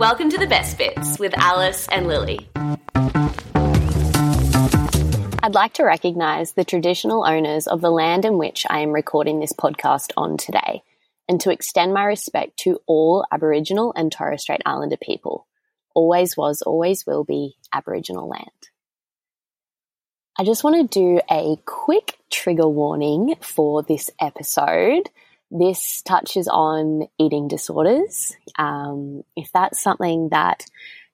Welcome to the best bits with Alice and Lily. I'd like to recognise the traditional owners of the land in which I am recording this podcast on today, and to extend my respect to all Aboriginal and Torres Strait Islander people. Always was, always will be Aboriginal land. I just want to do a quick trigger warning for this episode. This touches on eating disorders. Um, if that's something that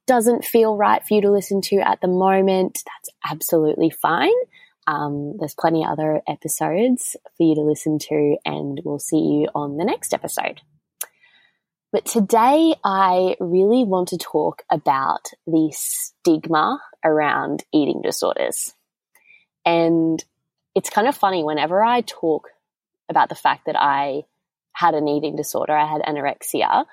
doesn't feel right for you to listen to at the moment, that's absolutely fine. Um, there's plenty of other episodes for you to listen to, and we'll see you on the next episode. But today, I really want to talk about the stigma around eating disorders. And it's kind of funny whenever I talk about the fact that I had an eating disorder, I had anorexia,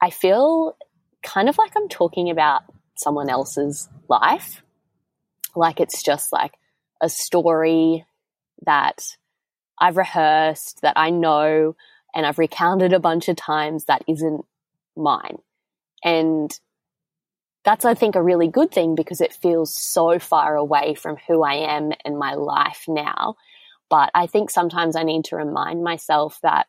I feel kind of like I'm talking about someone else's life. Like it's just like a story that I've rehearsed, that I know, and I've recounted a bunch of times that isn't mine. And that's, I think, a really good thing because it feels so far away from who I am and my life now. But I think sometimes I need to remind myself that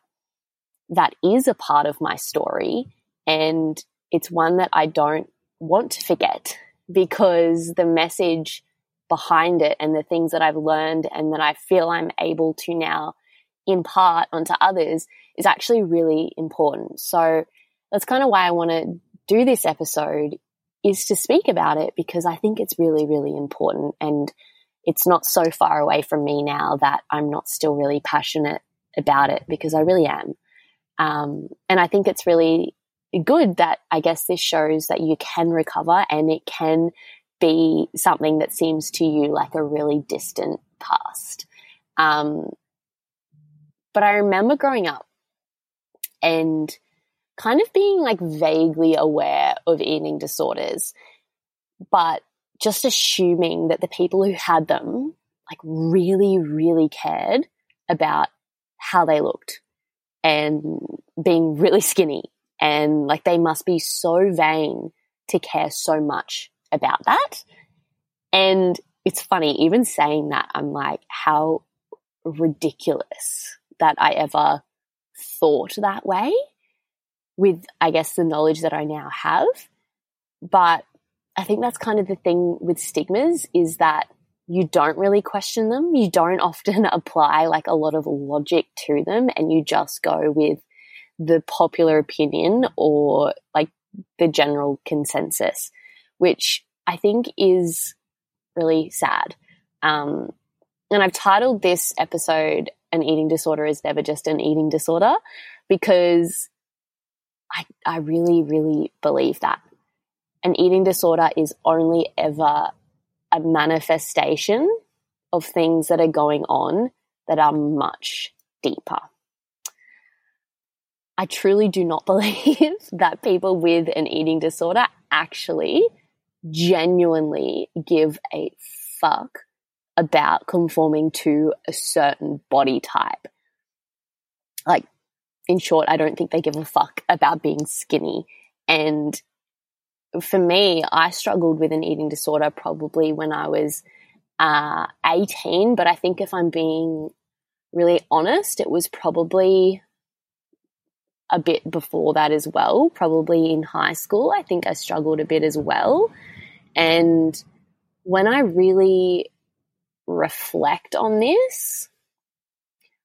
that is a part of my story and it's one that I don't want to forget because the message behind it and the things that I've learned and that I feel I'm able to now impart onto others is actually really important. So that's kind of why I want to do this episode is to speak about it because I think it's really, really important and it's not so far away from me now that I'm not still really passionate about it because I really am. Um, and I think it's really good that I guess this shows that you can recover and it can be something that seems to you like a really distant past. Um, but I remember growing up and kind of being like vaguely aware of eating disorders, but just assuming that the people who had them like really, really cared about how they looked and being really skinny and like they must be so vain to care so much about that. And it's funny, even saying that, I'm like, how ridiculous that I ever thought that way with, I guess, the knowledge that I now have. But I think that's kind of the thing with stigmas is that you don't really question them. You don't often apply like a lot of logic to them and you just go with the popular opinion or like the general consensus, which I think is really sad. Um, and I've titled this episode An Eating Disorder is Never Just an Eating Disorder because I, I really, really believe that. An eating disorder is only ever a manifestation of things that are going on that are much deeper. I truly do not believe that people with an eating disorder actually genuinely give a fuck about conforming to a certain body type. Like, in short, I don't think they give a fuck about being skinny. And for me, I struggled with an eating disorder probably when I was uh, 18, but I think if I'm being really honest, it was probably a bit before that as well, probably in high school. I think I struggled a bit as well. And when I really reflect on this,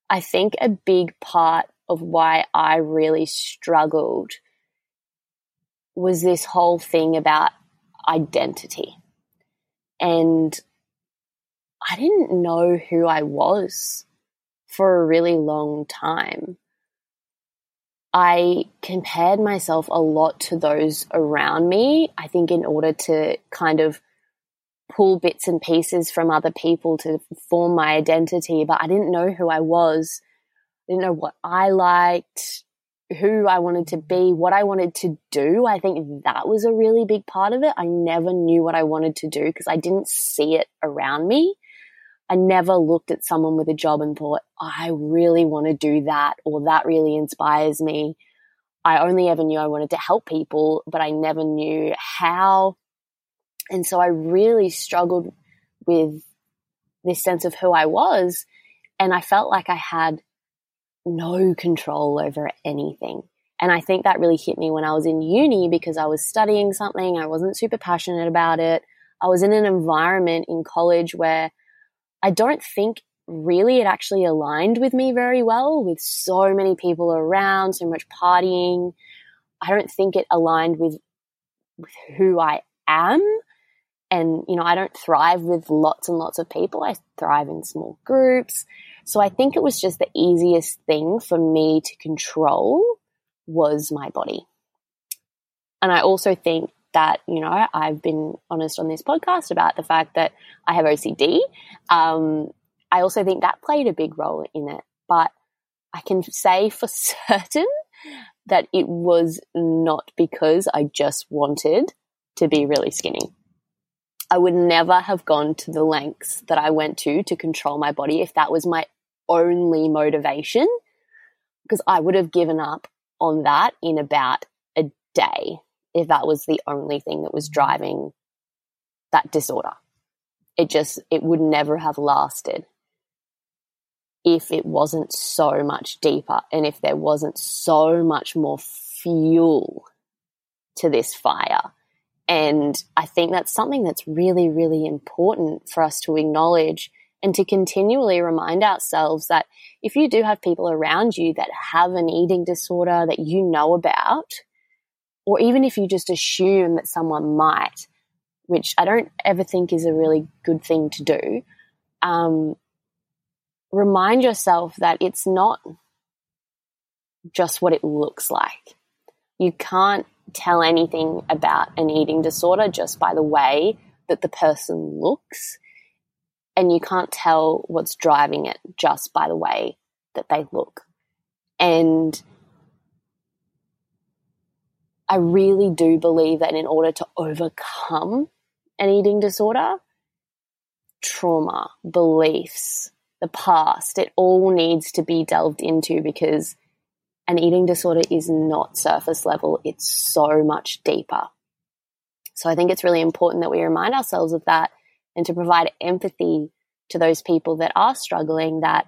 I think a big part of why I really struggled was this whole thing about identity. And I didn't know who I was for a really long time. I compared myself a lot to those around me, I think, in order to kind of pull bits and pieces from other people to form my identity, but I didn't know who I was. I didn't know what I liked, who I wanted to be, what I wanted to do. I think that was a really big part of it. I never knew what I wanted to do because I didn't see it around me. I never looked at someone with a job and thought, I really want to do that or that really inspires me. I only ever knew I wanted to help people, but I never knew how. And so I really struggled with this sense of who I was. And I felt like I had no control over anything. And I think that really hit me when I was in uni because I was studying something, I wasn't super passionate about it. I was in an environment in college where I don't think really it actually aligned with me very well with so many people around, so much partying. I don't think it aligned with, with who I am. And, you know, I don't thrive with lots and lots of people. I thrive in small groups. So I think it was just the easiest thing for me to control was my body. And I also think that, you know, I've been honest on this podcast about the fact that I have OCD. Um, I also think that played a big role in it. But I can say for certain that it was not because I just wanted to be really skinny. I would never have gone to the lengths that I went to to control my body if that was my only motivation, because I would have given up on that in about a day if that was the only thing that was driving that disorder. It just, it would never have lasted if it wasn't so much deeper and if there wasn't so much more fuel to this fire. And I think that's something that's really, really important for us to acknowledge and to continually remind ourselves that if you do have people around you that have an eating disorder that you know about, or even if you just assume that someone might, which I don't ever think is a really good thing to do, um, remind yourself that it's not just what it looks like. You can't tell anything about an eating disorder just by the way that the person looks. And you can't tell what's driving it just by the way that they look. And I really do believe that in order to overcome an eating disorder, trauma, beliefs, the past, it all needs to be delved into because an eating disorder is not surface level, it's so much deeper. So I think it's really important that we remind ourselves of that and to provide empathy to those people that are struggling that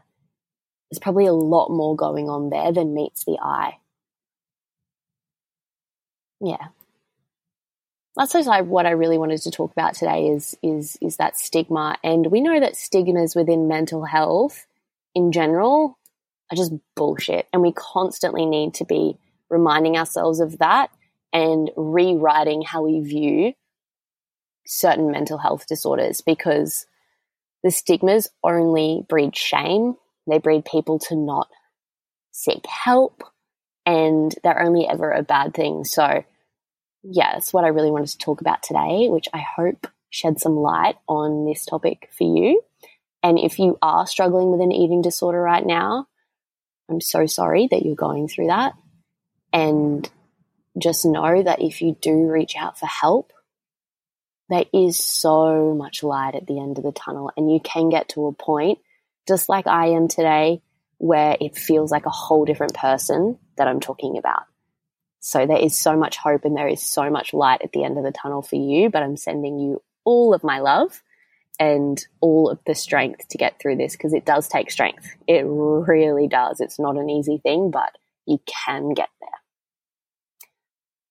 there's probably a lot more going on there than meets the eye. Yeah. That's like what I really wanted to talk about today is is is that stigma. And we know that stigmas within mental health in general are just bullshit. And we constantly need to be reminding ourselves of that and rewriting how we view certain mental health disorders because the stigmas only breed shame. They breed people to not seek help and they're only ever a bad thing. So, yeah, that's what I really wanted to talk about today, which I hope shed some light on this topic for you. And if you are struggling with an eating disorder right now, I'm so sorry that you're going through that. And just know that if you do reach out for help, there is so much light at the end of the tunnel, and you can get to a point, just like I am today, where it feels like a whole different person that I'm talking about. So there is so much hope and there is so much light at the end of the tunnel for you, but I'm sending you all of my love and all of the strength to get through this because it does take strength. It really does. It's not an easy thing, but you can get there.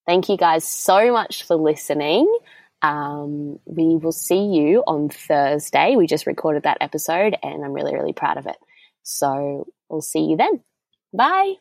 Thank you guys so much for listening. Um, we will see you on Thursday. We just recorded that episode and I'm really, really proud of it. So we'll see you then. Bye.